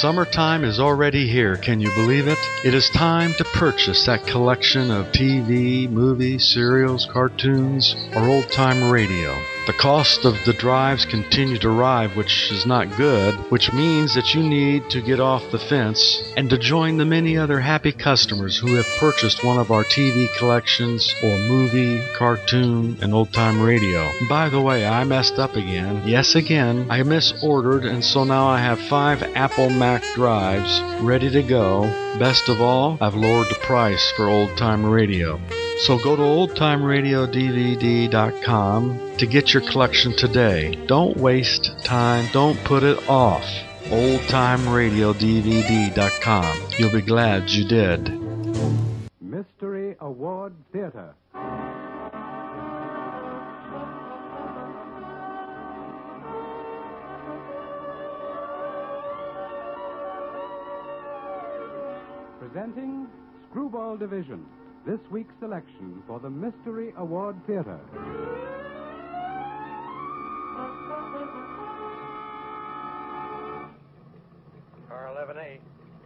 Summertime is already here, can you believe it? It is time to purchase that collection of TV, movies, serials, cartoons, or old time radio. The cost of the drives continue to rise, which is not good, which means that you need to get off the fence and to join the many other happy customers who have purchased one of our TV collections or movie, cartoon, and old time radio. By the way, I messed up again. Yes, again. I misordered, and so now I have five Apple Mac drives ready to go. Best of all, I've lowered the price for old time radio. So go to oldtimeradiodvd.com to get your collection today. Don't waste time, don't put it off. oldtimeradiodvd.com. You'll be glad you did. Mystery Award Theater. Presenting Screwball Division, this week's selection for the Mystery Award Theater. Car 11A.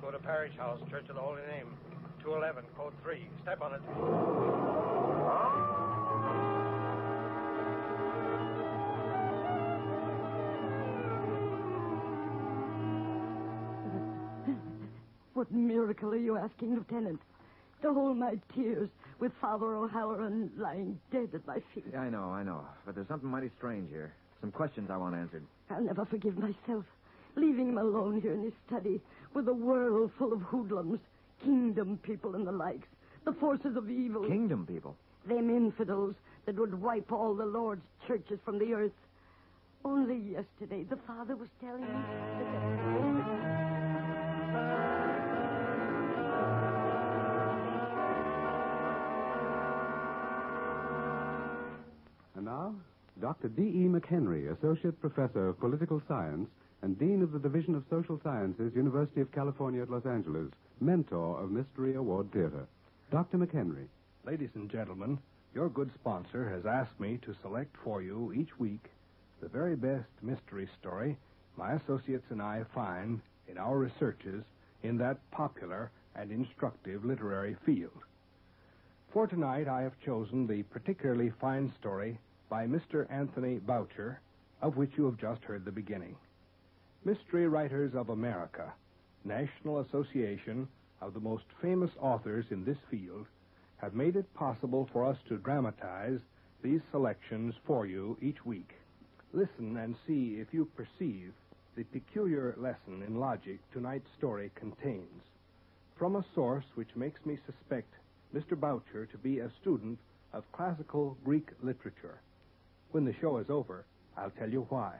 Go to Parish House, Church of the Holy Name. 211, code 3. Step on it. What miracle are you asking, Lieutenant? To hold my tears with Father O'Halloran lying dead at my feet. Yeah, I know, I know. But there's something mighty strange here. Some questions I want answered. I'll never forgive myself, leaving him alone here in his study with a world full of hoodlums, kingdom people and the likes, the forces of evil. Kingdom people. Them infidels that would wipe all the Lord's churches from the earth. Only yesterday, the Father was telling me that... now, Dr. D.E. McHenry, Associate Professor of Political Science and Dean of the Division of Social Sciences, University of California at Los Angeles, mentor of Mystery Award Theater. Dr. McHenry. Ladies and gentlemen, your good sponsor has asked me to select for you each week the very best mystery story my associates and I find in our researches in that popular and instructive literary field. For tonight, I have chosen the particularly fine story by Mr. Anthony Boucher, of which you have just heard the beginning. Mystery Writers of America, National Association of the most famous authors in this field, have made it possible for us to dramatize these selections for you each week. Listen and see if you perceive the peculiar lesson in logic tonight's story contains. From a source which makes me suspect Mr. Boucher to be a student of classical Greek literature. When the show is over, I'll tell you why.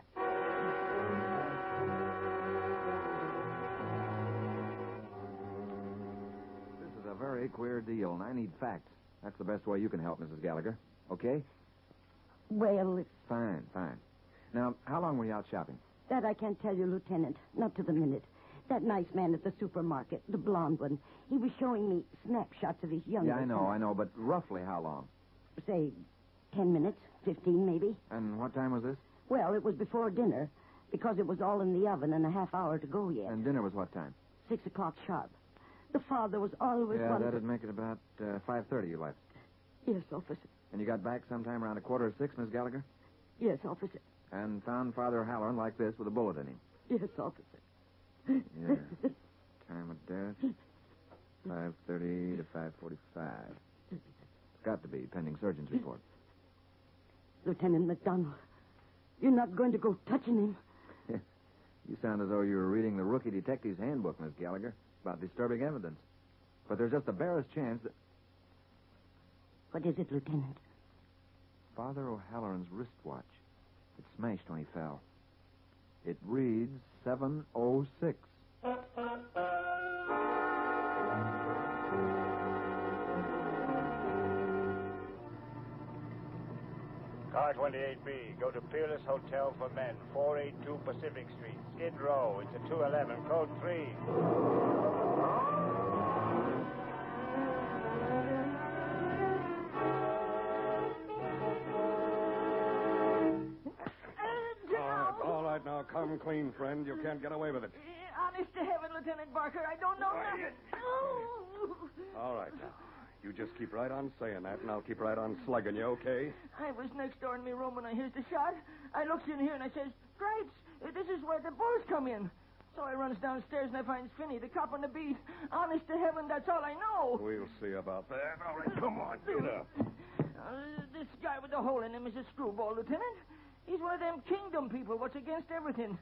This is a very queer deal, and I need facts. That's the best way you can help, Mrs. Gallagher. Okay? Well, it's Fine, fine. Now, how long were you out shopping? that I can't tell you, Lieutenant. Not to the minute. That nice man at the supermarket, the blond one, he was showing me snapshots of his young. Yeah, I know, I know, but roughly how long? Say, ten minutes, fifteen maybe. And what time was this? Well, it was before dinner, because it was all in the oven and a half hour to go yet. And dinner was what time? Six o'clock sharp. The father was always yeah, that'd make it about uh, 5.30 you left. Yes, officer. And you got back sometime around a quarter of six, Miss Gallagher? Yes, officer. And found Father Halloran like this with a bullet in him. Yes, officer. Yeah. Time of death? 5.30 to 5.45. It's got to be, pending surgeon's report. Lieutenant McDonald, you're not going to go touching him. You sound as though you were reading the rookie detective's handbook, Miss Gallagher, about disturbing evidence. But there's just the barest chance that What is it, Lieutenant? Father O'Halloran's wristwatch. It smashed when he fell. It reads 706. Car 28B. Go to Peerless Hotel for Men, 482 Pacific Street, Skid Row. It's a 211, code 3. All right, all right now, come clean, friend. You can't get away with it. Honest to heaven, Lieutenant Barker, I don't know nothing. Oh. All right, now. You just keep right on saying that, and I'll keep right on slugging you, okay? I was next door in my room when I hears the shot. I looks in here and I says, Gripes, eh, this is where the bulls come in. So I runs downstairs and I finds Finney, the cop on the beat. Honest to heaven, that's all I know. We'll see about that. All right, come on, get up. Uh, this guy with the hole in him is a screwball, Lieutenant. He's one of them kingdom people what's against everything.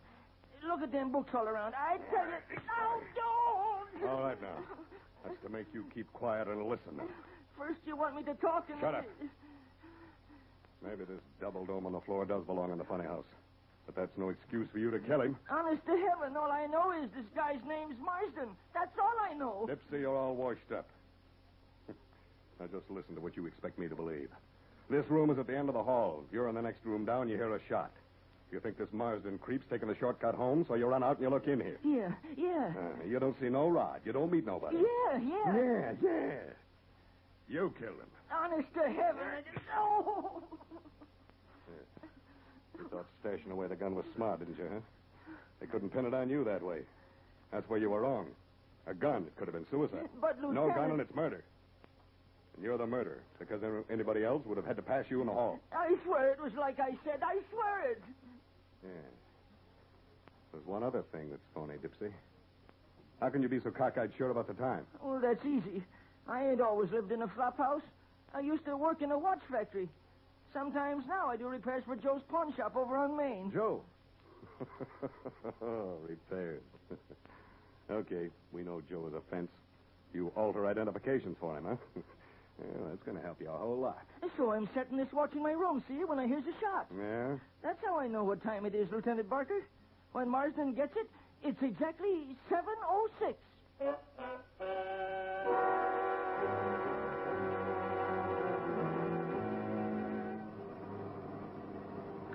Look at them books all around. I tell you. Oh, don't! All right, now. That's to make you keep quiet and listen. First you want me to talk and... Shut up. Maybe this double dome on the floor does belong in the funny house. But that's no excuse for you to kill him. Honest to heaven, all I know is this guy's name's Marsden. That's all I know. Dipsy, you're all washed up. now just listen to what you expect me to believe. This room is at the end of the hall. If you're in the next room down, you hear a shot. You think this Marsden creep's taking the shortcut home, so you run out and you look in here. Yeah, yeah. Uh, you don't see no rod. You don't meet nobody. Yeah, yeah. Yeah, yeah. You killed him. Honest to heaven. I just... Oh! You thought stashing away the gun was smart, didn't you, huh? They couldn't pin it on you that way. That's where you were wrong. A gun. It could have been suicide. But, Lieutenant... No gun, and it's murder. And you're the murderer, because anybody else would have had to pass you in the hall. I swear it was like I said. I swear it. Yeah. There's one other thing that's phony, Dipsy. How can you be so cockeyed sure about the time? Well, that's easy. I ain't always lived in a flop house. I used to work in a watch factory. Sometimes now I do repairs for Joe's pawn shop over on Main. Joe. oh, repairs. okay, we know Joe is a fence. You alter identifications for him, huh? well, that's going to help you a whole lot. So I'm setting this watch in my room, see, when I hears a shot. Yeah? That's how I know what time it is, Lieutenant Barker. When Marsden gets it, it's exactly 7.06.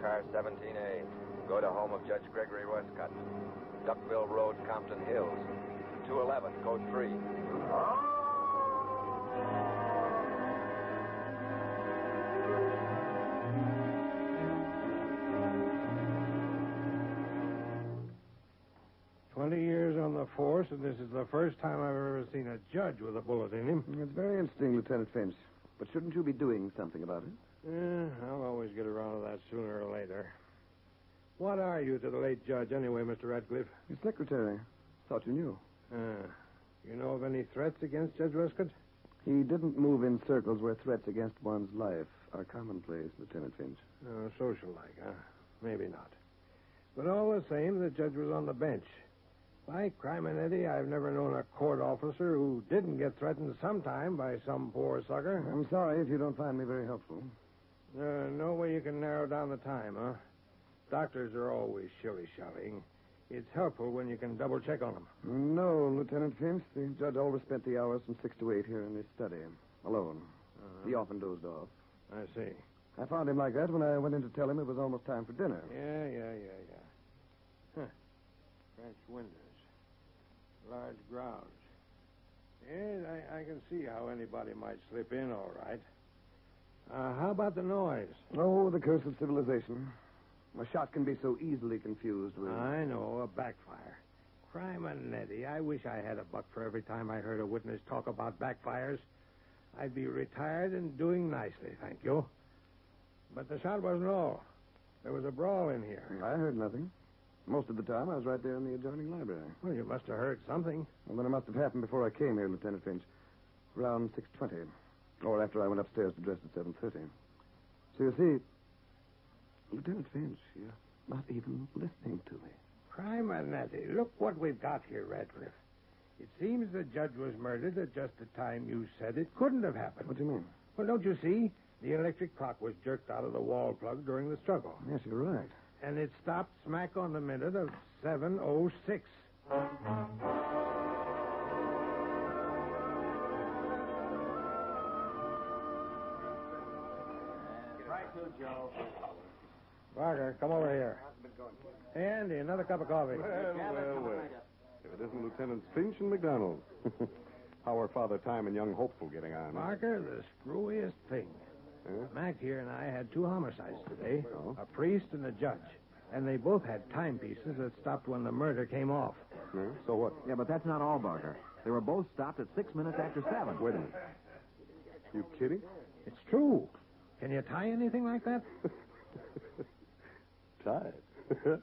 Car 17A. Go to home of Judge Gregory Westcott. Duckville Road, Compton Hills. 211, code 3. Twenty years on the force, and this is the first time I've ever seen a judge with a bullet in him. It's very interesting, Lieutenant Finch. But shouldn't you be doing something about it? Yeah, I'll always get around to that sooner or later. What are you to the late judge, anyway, Mr. Radcliffe? Your secretary. Thought you knew. Uh, you know of any threats against Judge Westcott? He didn't move in circles where threats against one's life are commonplace, Lieutenant Finch. Uh, social like, huh? Maybe not. But all the same, the judge was on the bench. By Crimenetti, I've never known a court officer who didn't get threatened sometime by some poor sucker. I'm sorry if you don't find me very helpful. Uh, no way you can narrow down the time, huh? Doctors are always shilly-shallying. It's helpful when you can double-check on them. No, Lieutenant Finch. The judge always spent the hours from six to eight here in his study, alone. He often dozed off. I see. I found him like that when I went in to tell him it was almost time for dinner. Yeah, yeah, yeah, yeah. Huh. French windows. Large grounds. Yes, I, I can see how anybody might slip in all right. Uh, how about the noise? Oh, the curse of civilization. A shot can be so easily confused with. I know, a backfire. Crimenetti, I wish I had a buck for every time I heard a witness talk about backfires. I'd be retired and doing nicely, thank you. But the shot wasn't all. There was a brawl in here. I heard nothing. Most of the time, I was right there in the adjoining library. Well, you must have heard something. Well, then it must have happened before I came here, Lieutenant Finch. Around 6.20. Or after I went upstairs to dress at 7.30. So you see, Lieutenant Finch, you're not even listening to me. Crimenetti, look what we've got here, Radcliffe. It seems the judge was murdered at just the time you said it couldn't have happened. What do you mean? Well, don't you see? The electric clock was jerked out of the wall plug during the struggle. Yes, you're right. And it stopped smack on the minute of 7.06. Right to Joe. Barker, come over here. Andy, another cup of coffee. Well, well, well. If it isn't Lieutenants Finch and McDonald. How are Father Time and young Hopeful getting on? Barker, the screwiest thing. Huh? Mac here and I had two homicides today Oh? a priest and a judge. And they both had timepieces that stopped when the murder came off. Yeah, so what? Yeah, but that's not all, Barker. They were both stopped at six minutes after seven. Wait a minute. You kidding? It's true. Can you tie anything like that? Tied.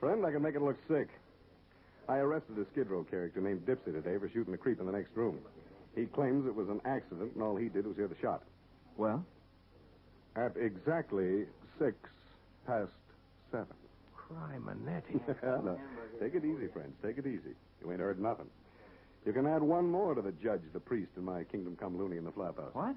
Friend, I can make it look sick. I arrested a Skid Row character named Dipsy today for shooting a creep in the next room. He claims it was an accident, and all he did was hear the shot. Well? At exactly six past seven. Crimenetti. no, take it easy, friends. Take it easy. You ain't heard nothing. You can add one more to the judge, the priest, and my kingdom come loony in the flap house. What?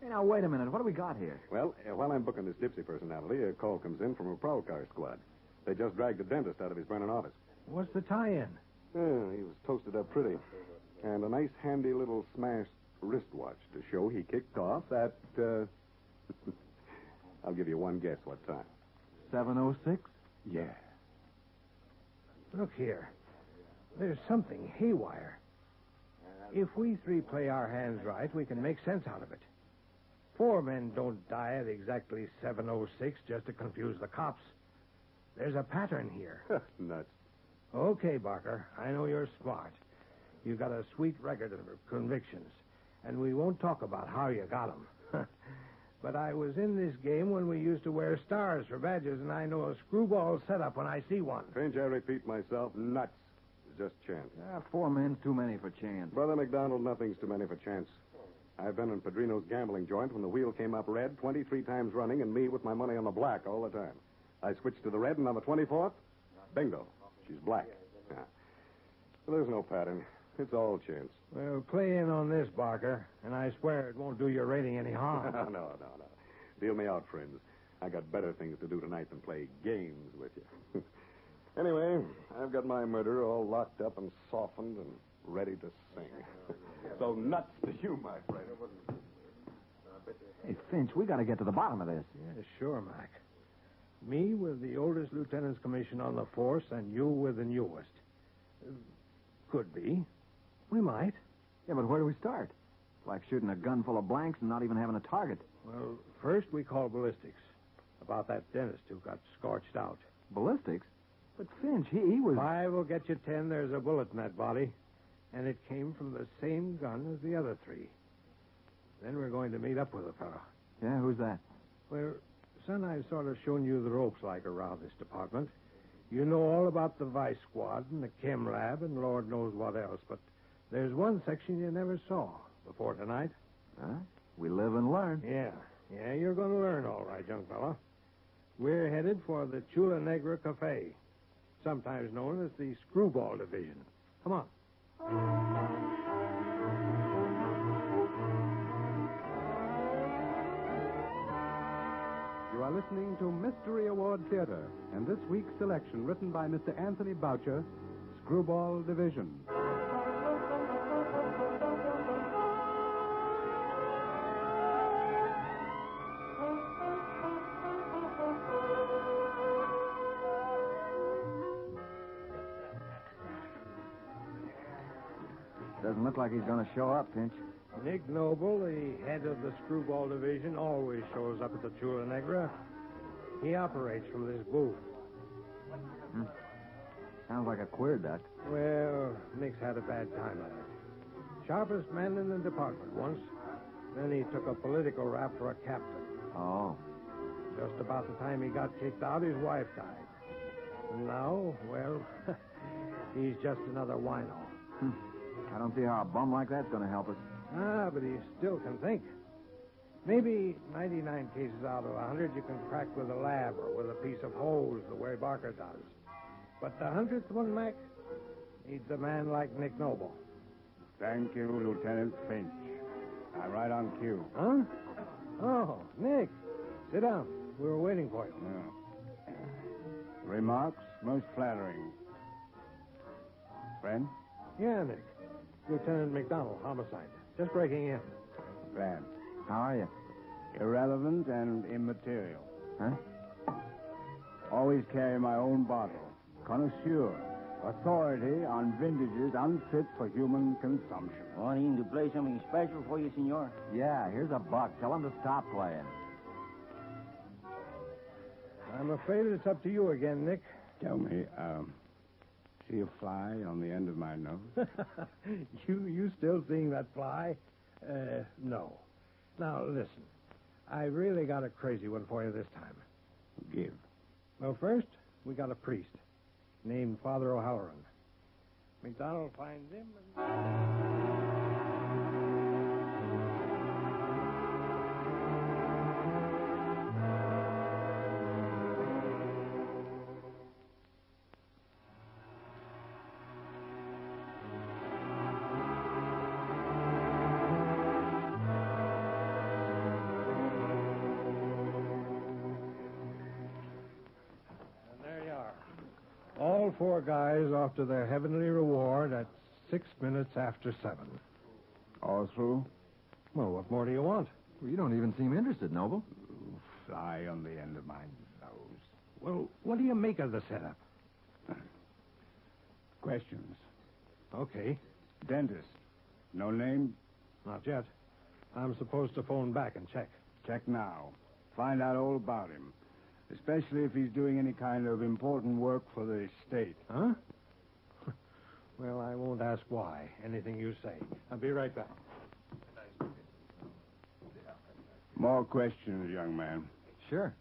Hey, now, wait a minute. What do we got here? Well, uh, while I'm booking this Dipsy personality, a call comes in from a prowl car squad. They just dragged the dentist out of his burning office. What's the tie-in? Yeah, he was toasted up pretty. And a nice, handy little smashed wristwatch to show he kicked off at, uh... I'll give you one guess what time. 706? Yeah. Look here. There's something haywire. If we three play our hands right, we can make sense out of it. Four men don't die at exactly 706 just to confuse the cops. There's a pattern here. Nuts. Okay, Barker. I know you're smart. You've got a sweet record of convictions, and we won't talk about how you got 'em. but I was in this game when we used to wear stars for badges, and I know a screwball setup when I see one. Finch, I repeat myself, nuts. Just chance. Ah, four men's too many for chance. Brother McDonald, nothing's too many for chance. I've been in Padrino's gambling joint when the wheel came up red 23 times running, and me with my money on the black all the time. I switched to the red, and on the 24th, bingo, she's black. Yeah. Well, there's no pattern. It's all chance. Well, play in on this, Barker, and I swear it won't do your rating any harm. no, no, no. Deal me out, friends. I got better things to do tonight than play games with you. anyway, I've got my murderer all locked up and softened and ready to sing. so nuts to you, my friend. Hey, Finch, we got to get to the bottom of this. Yeah, sure, Mac. Me with the oldest lieutenant's commission on the force, and you with the newest. Uh, Could be. We might. Yeah, but where do we start? It's like shooting a gun full of blanks and not even having a target. Well, first we call ballistics. About that dentist who got scorched out. Ballistics? But Finch, he, he was. Five will get you ten. There's a bullet in that body. And it came from the same gun as the other three. Then we're going to meet up with a fellow. Yeah, who's that? Well, son, I've sort of shown you the ropes like around this department. You know all about the vice squad and the chem lab and Lord knows what else, but there's one section you never saw before tonight. Huh? We live and learn. Yeah, yeah, you're going to learn all right, young fella. We're headed for the Chula Negra Cafe, sometimes known as the Screwball Division. Come on. Oh. Are listening to Mystery Award Theater and this week's selection written by Mr. Anthony Boucher, Screwball Division. Doesn't look like he's going to show up, Finch. Nick Noble, the head of the Screwball Division, always shows up at the Chula Negra. He operates from this booth. Hmm. Sounds like a queer duck. Well, Nick's had a bad time of it. Sharpest man in the department once. Then he took a political rap for a captain. Oh. Just about the time he got kicked out, his wife died. And now, well, he's just another wino. Hmm. I don't see how a bum like that's going to help us. Ah, but he still can think. Maybe 99 cases out of 100 you can crack with a lab or with a piece of hose the way Barker does. But the hundredth one, Mac, needs a man like Nick Noble. Thank you, Lieutenant Finch. I'm right on cue. Huh? Oh, Nick. Sit down. We were waiting for you. Yeah. Remarks most flattering. Friend? Yeah, Nick. Lieutenant McDonald, homicide. Just breaking in. Glad. How are you? Irrelevant and immaterial. Huh? Always carry my own bottle. Connoisseur. Authority on vintages unfit for human consumption. Wanting to play something special for you, senor? Yeah, here's a buck. Tell him to stop playing. I'm afraid it's up to you again, Nick. Tell me, um, see a fly on the end of my nose? you you still seeing that fly? Uh, no. Now listen, I really got a crazy one for you this time. Give. Well, first we got a priest named Father O'Halloran. McDonald finds him. And... All four guys off to their heavenly reward at six minutes after seven. All through? Well, what more do you want? Well, you don't even seem interested, Noble. Fly on the end of my nose. Well, what do you make of the setup? Questions? Okay, Dentist. No name? not yet. I'm supposed to phone back and check. Check now. Find out all about him. Especially if he's doing any kind of important work for the state. Huh? well, I won't ask why. Anything you say. I'll be right back. More questions, young man. Sure.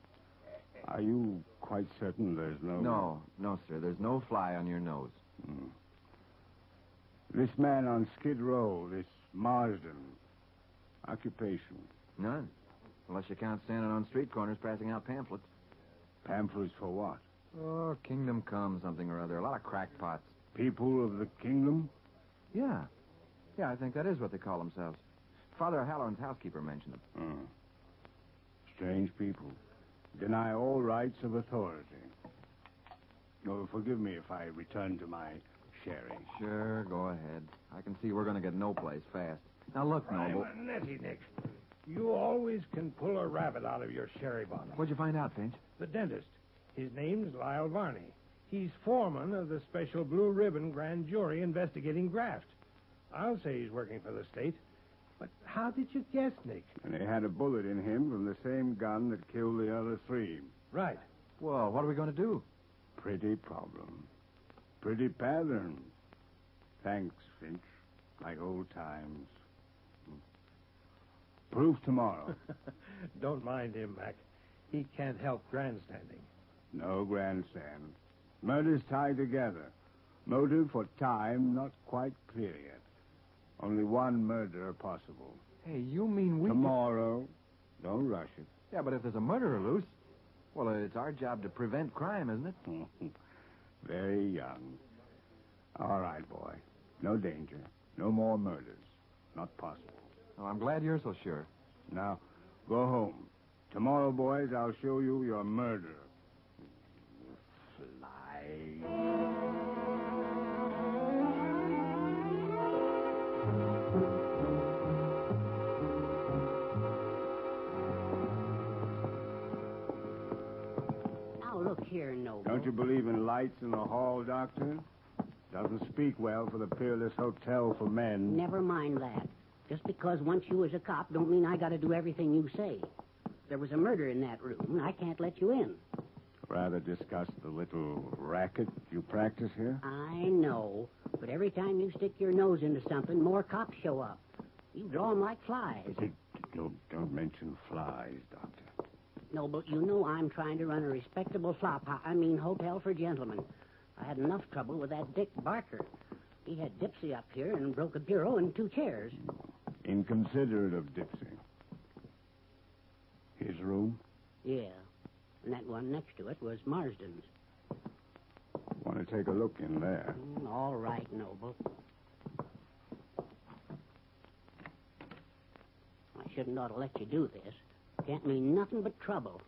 Are you quite certain there's no. No, no, sir. There's no fly on your nose. Hmm. This man on Skid Row, this Marsden. Occupation. None. Unless you count standing on street corners passing out pamphlets. Pamphlets for what? Oh, Kingdom Come, something or other. A lot of crackpots. People of the kingdom? Yeah. Yeah, I think that is what they call themselves. Father Halloran's housekeeper mentioned them. Hmm. Strange people. Deny all rights of authority. Oh, forgive me if I return to my sherry. Sure, go ahead. I can see we're going to get no place fast. Now, look, Noble. I'm a netty, Nick. You always can pull a rabbit out of your sherry bottle. What'd you find out, Finch? The dentist. His name's Lyle Varney. He's foreman of the special blue ribbon grand jury investigating graft. I'll say he's working for the state. But how did you guess, Nick? And they had a bullet in him from the same gun that killed the other three. Right. Well, what are we going to do? Pretty problem. Pretty pattern. Thanks, Finch. Like old times. Hmm. Proof tomorrow. Don't mind him, Mac. He can't help grandstanding. no grandstand. Murders tied together. Motive for time not quite clear yet. Only one murderer possible. Hey, you mean we... Tomorrow. Don't rush it. Yeah, but if there's a murderer loose, well, it's our job to prevent crime, isn't it? Very young. All right, boy. No danger. No more murders. Not possible. Oh, I'm glad you're so sure. Now, go home. Tomorrow, boys, I'll show you your murderer. Fly. Now, look here, Noble. Don't you believe in lights in the hall, Doctor? Doesn't speak well for the Peerless Hotel for Men. Never mind that. Just because once you was a cop don't mean I got to do everything you say. There was a murder in that room, I can't let you in. Rather discuss the little racket you practice here? I know, but every time you stick your nose into something, more cops show up. You draw 'em like flies. Don't, don't mention flies, Doctor. No, but you know I'm trying to run a respectable flop. I mean, hotel for gentlemen. I had enough trouble with that Dick Barker. He had Dipsy up here and broke a bureau and two chairs. Inconsiderate of Dipsy. His room? Yeah. And that one next to it was Marsden's. Want to take a look in there? Mm, all right, Noble. I shouldn't ought to let you do this. Can't mean nothing but trouble.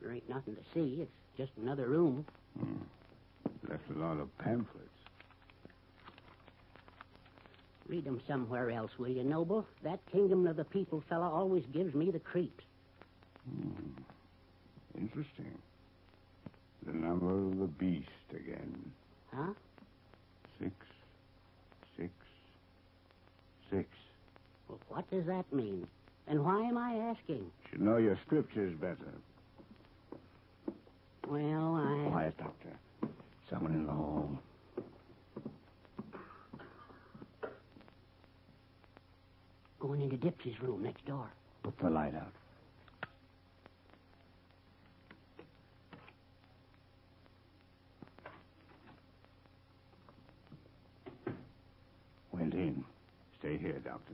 There ain't nothing to see. It's just another room. Hmm. Left a lot of pamphlets. Read 'em somewhere else, will you, Noble? That Kingdom of the People fella always gives me the creeps. Hmm. Interesting. The number of the beast again. Huh? Six, six, six. Well, what does that mean? And why am I asking? Should know your scriptures better. Well, I. Quiet, Doctor. Someone in the hall. Going into Dipsy's room next door. Put the light out. Went in. Stay here, Doctor.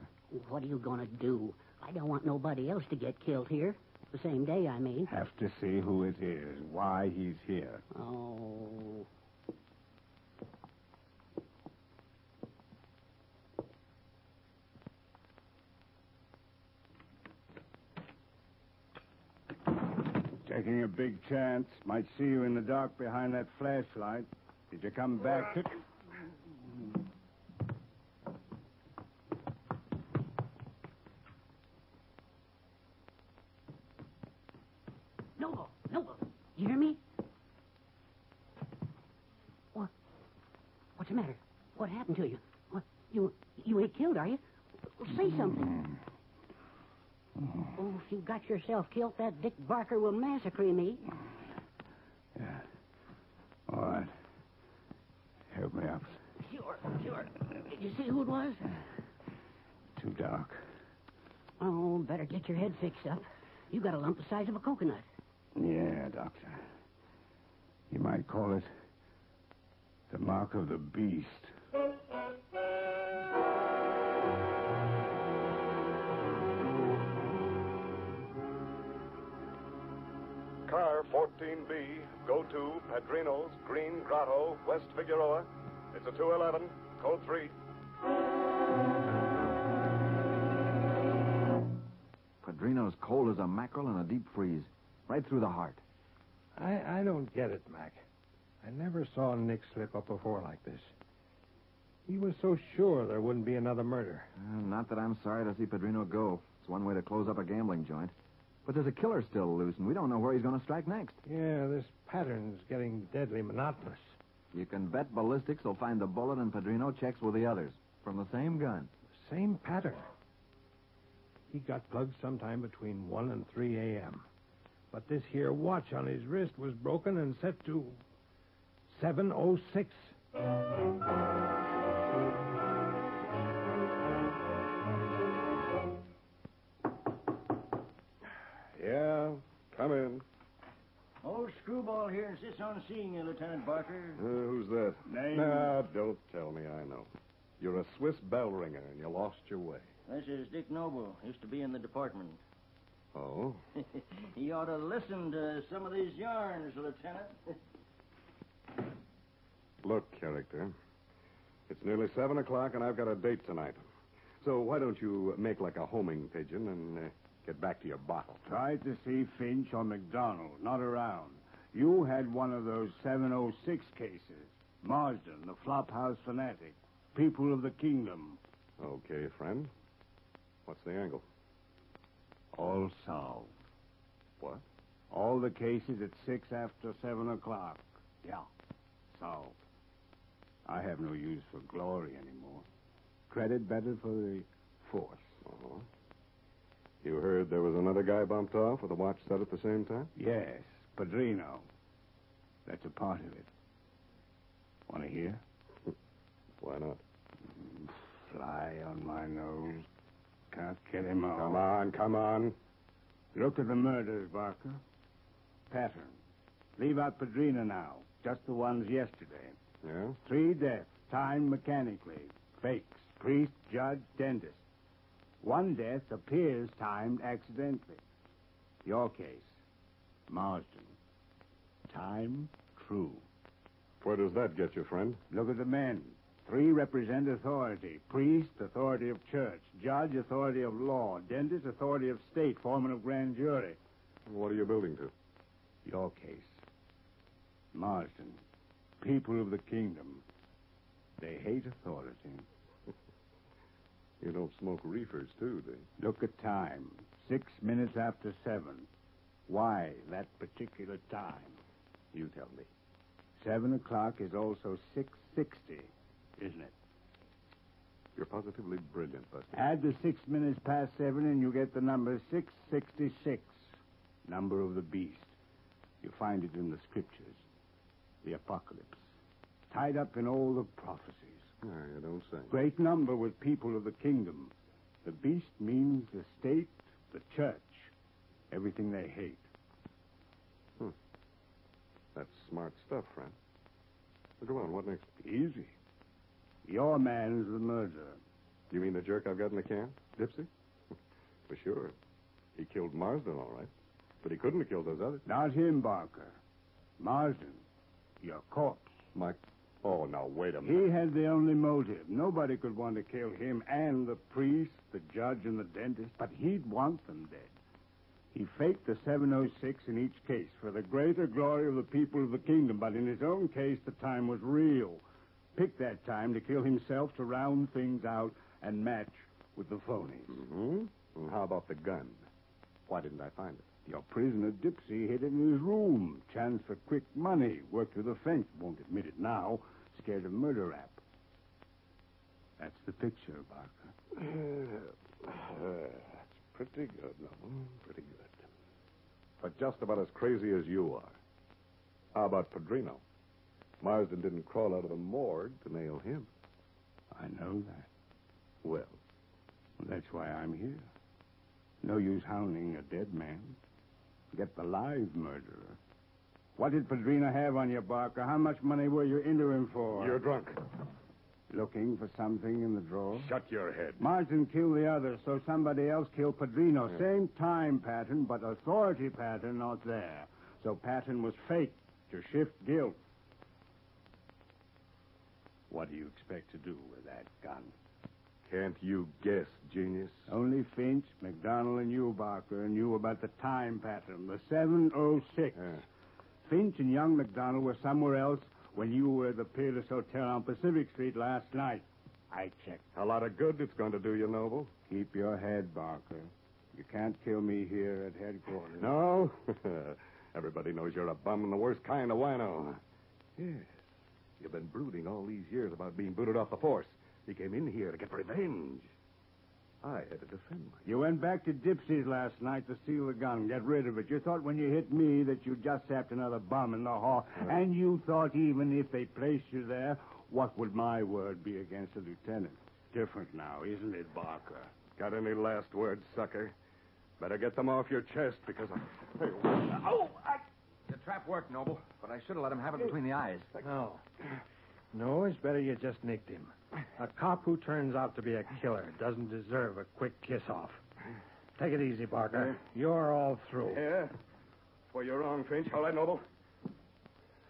What are you going to do? I don't want nobody else to get killed here. The same day, I mean. Have to see who it is, why he's here. Oh. Taking a big chance. Might see you in the dark behind that flashlight. Did you come back to... Noble, Noble, you hear me? What? What's the matter? What happened to you? What? You you ain't killed, are you? Well, say something. Oh, if you got yourself killed, that Dick Barker will massacre me. Yeah. All right. Help me up. Sure, sure. Did you see who it was? Too dark. Oh, better get your head fixed up. You got a lump the size of a coconut. Yeah, Doctor. You might call it the mark of the beast. 14B, go to Padrino's, Green Grotto, West Figueroa. It's a 211, code 3. Padrino's cold as a mackerel in a deep freeze. Right through the heart. I, I don't get it, Mac. I never saw Nick slip up before like this. He was so sure there wouldn't be another murder. Uh, not that I'm sorry to see Padrino go. It's one way to close up a gambling joint. But there's a killer still loose, and we don't know where he's going to strike next. Yeah, this pattern's getting deadly monotonous. You can bet ballistics will find the bullet and Padrino checks with the others. From the same gun. Same pattern. He got plugged sometime between 1 and 3 a.m. But this here watch on his wrist was broken and set to 706. Yeah, come in. Old screwball here insists on seeing you, Lieutenant Barker. Uh, who's that? Name? Nah, don't tell me I know. You're a Swiss bell ringer, and you lost your way. This is Nick Noble. Used to be in the department. Oh? he ought to listen to some of these yarns, Lieutenant. Look, character. It's nearly 7 o'clock, and I've got a date tonight. So why don't you make like a homing pigeon and uh, get back to your bottle? Tried to see Finch or McDonald. Not around. You had one of those 706 cases. Marsden, the flophouse fanatic. People of the kingdom. Okay, friend. What's the angle? All solved. What? All the cases at six after seven o'clock. Yeah, solved. I have no use for glory anymore. Credit better for the force. Uh-huh. You heard there was another guy bumped off with a watch set at the same time? Yes, Padrino. That's a part of it. Want to hear? Why not? Fly on my nose. Can't get him all. Come on, come on. Look at the murders, Barker. Pattern. Leave out Padrino now. Just the ones yesterday. Yeah? Three deaths, timed mechanically. Fakes. Priest, judge, dentist. One death appears timed accidentally. Your case. Marsden. Time true. Where does that get you, friend? Look at the men. Three represent authority. Priest, authority of church. Judge, authority of law. Dentist, authority of state. Foreman of grand jury. What are you building to? Your case. Marsden. People of the kingdom. They hate authority. You don't smoke reefers, too, do you? Look at time. Six minutes after seven. Why that particular time? You tell me. Seven o'clock is also six sixty, isn't it? You're positively brilliant, Buster. Add the six minutes past seven, and you get the number 666. Number of the beast. You find it in the scriptures. The apocalypse. Tied up in all the prophecies. You don't say. Great number with people of the kingdom. The beast means the state, the church, everything they hate. Hmm. That's smart stuff, friend. Well, go on, what next? Easy. Your man is the murderer. Do you mean the jerk I've got in the can? Dipsy? For sure. He killed Marsden, all right. But he couldn't have killed those others. Not him, Barker. Marsden. Your corpse. Mike. Oh, now, wait a minute. He had the only motive. Nobody could want to kill him and the priest, the judge, and the dentist, but he'd want them dead. He faked the 706 in each case for the greater glory of the people of the kingdom, but in his own case, the time was real. Picked that time to kill himself to round things out and match with the phonies. Mm-hmm. And how about the gun? Why didn't I find it? Your prisoner Dipsy hid it in his room. Chance for quick money. Worked with the French. Won't admit it now. Scared of murder rap. That's the picture, Barker. that's pretty good, Noble. Pretty good. But just about as crazy as you are. How about Padrino? Marsden didn't crawl out of the morgue to nail him. I know that. Well, That's why I'm here. No use hounding a dead man. Get the live murderer. What did Padrino have on you, Barker? How much money were you into him for? you're drunk. Looking for something in the drawer? Shut your head. Marsden killed the others, so somebody else killed Padrino. Same time pattern, but authority pattern not there. So pattern was faked to shift guilt. What do you expect to do with that gun? Can't you guess, genius? Only Finch, McDonald, and you, Barker, knew about the time pattern, the 706. Yeah. Finch and young McDonald were somewhere else when you were at the Peerless Hotel on Pacific Street last night. I checked. A lot of good it's going to do you, Noble. Keep your head, Barker. You can't kill me here at headquarters. No? Everybody knows you're a bum and the worst kind of wino. Yes. You've been brooding all these years about being booted off the force. You came in here to get revenge. I had to defend myself. You went back to Dipsy's last night to steal the gun, get rid of it. You thought when you hit me that you just sapped another bum in the hall. And you thought even if they placed you there, what would my word be against the lieutenant? Different now, isn't it, Barker? Got any last words, sucker? Better get them off your chest because I. Hey, Oh, I... The trap worked, Noble, but I should have let him have it between the eyes. No. No, it's better you just nicked him. A cop who turns out to be a killer doesn't deserve a quick kiss off. Take it easy, Barker. You're all through. Yeah? Well, you're wrong, Finch. All right, Noble.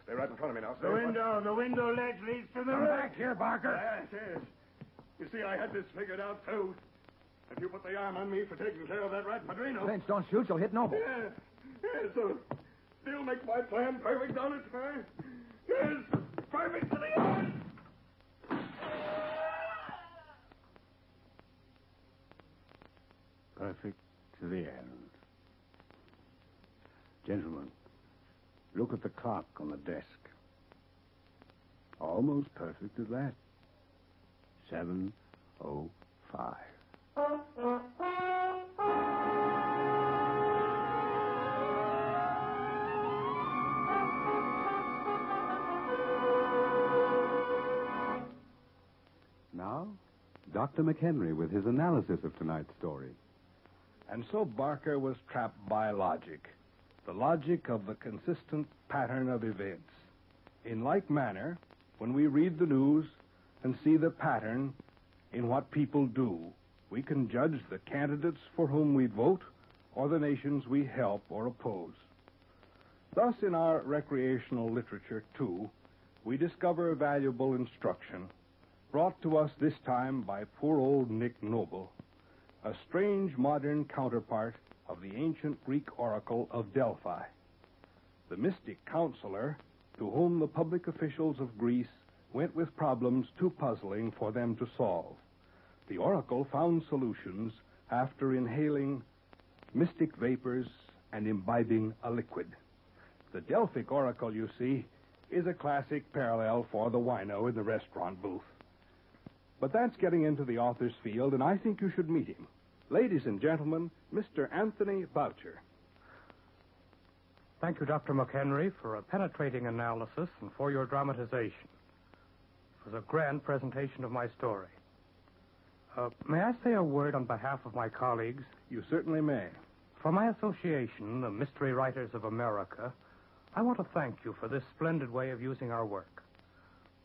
Stay right in front of me now. Stay The window, the window ledge leads to the Come roof. back here, Barker. Ah, yes, yes. You see, I had this figured out, too. If you put the arm on me for taking care of that rat Padrino. Finch, don't shoot. You'll hit Noble. Yeah, yeah, so still make my plan perfect, don't it, huh? Yes, perfect to the end. Perfect to the end. Gentlemen, look at the clock on the desk. Almost perfect at that. 7.05. Now, Dr. McHenry with his analysis of tonight's story. And so Barker was trapped by logic, the logic of the consistent pattern of events. In like manner, when we read the news and see the pattern in what people do, we can judge the candidates for whom we vote or the nations we help or oppose. Thus, in our recreational literature, too, we discover valuable instruction brought to us this time by poor old Nick Noble, a strange modern counterpart of the ancient Greek oracle of Delphi. The mystic counselor to whom the public officials of Greece went with problems too puzzling for them to solve. The oracle found solutions after inhaling mystic vapors and imbibing a liquid. The Delphic oracle, you see, is a classic parallel for the wino in the restaurant booth. But that's getting into the author's field, and I think you should meet him. Ladies and gentlemen, Mr. Anthony Boucher. Thank you, Dr. McHenry, for a penetrating analysis and for your dramatization. It was a grand presentation of my story. Uh, may I say a word on behalf of my colleagues? You certainly may. For my association, the Mystery Writers of America, I want to thank you for this splendid way of using our work.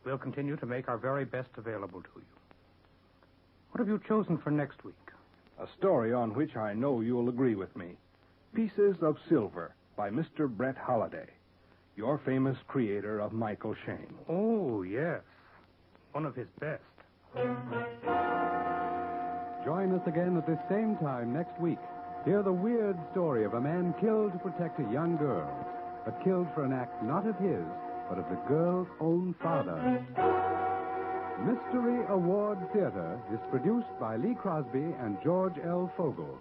We'll continue to make our very best available to you. What have you chosen for next week? A story on which I know you'll agree with me Pieces of Silver by Mr. Brett Halliday, your famous creator of Michael Shayne. Oh, yes. One of his best. Join us again at this same time next week. Hear the weird story of a man killed to protect a young girl, but killed for an act not of his, but of the girl's own father. Mystery Award Theater is produced by Lee Crosby and George L. Fogel.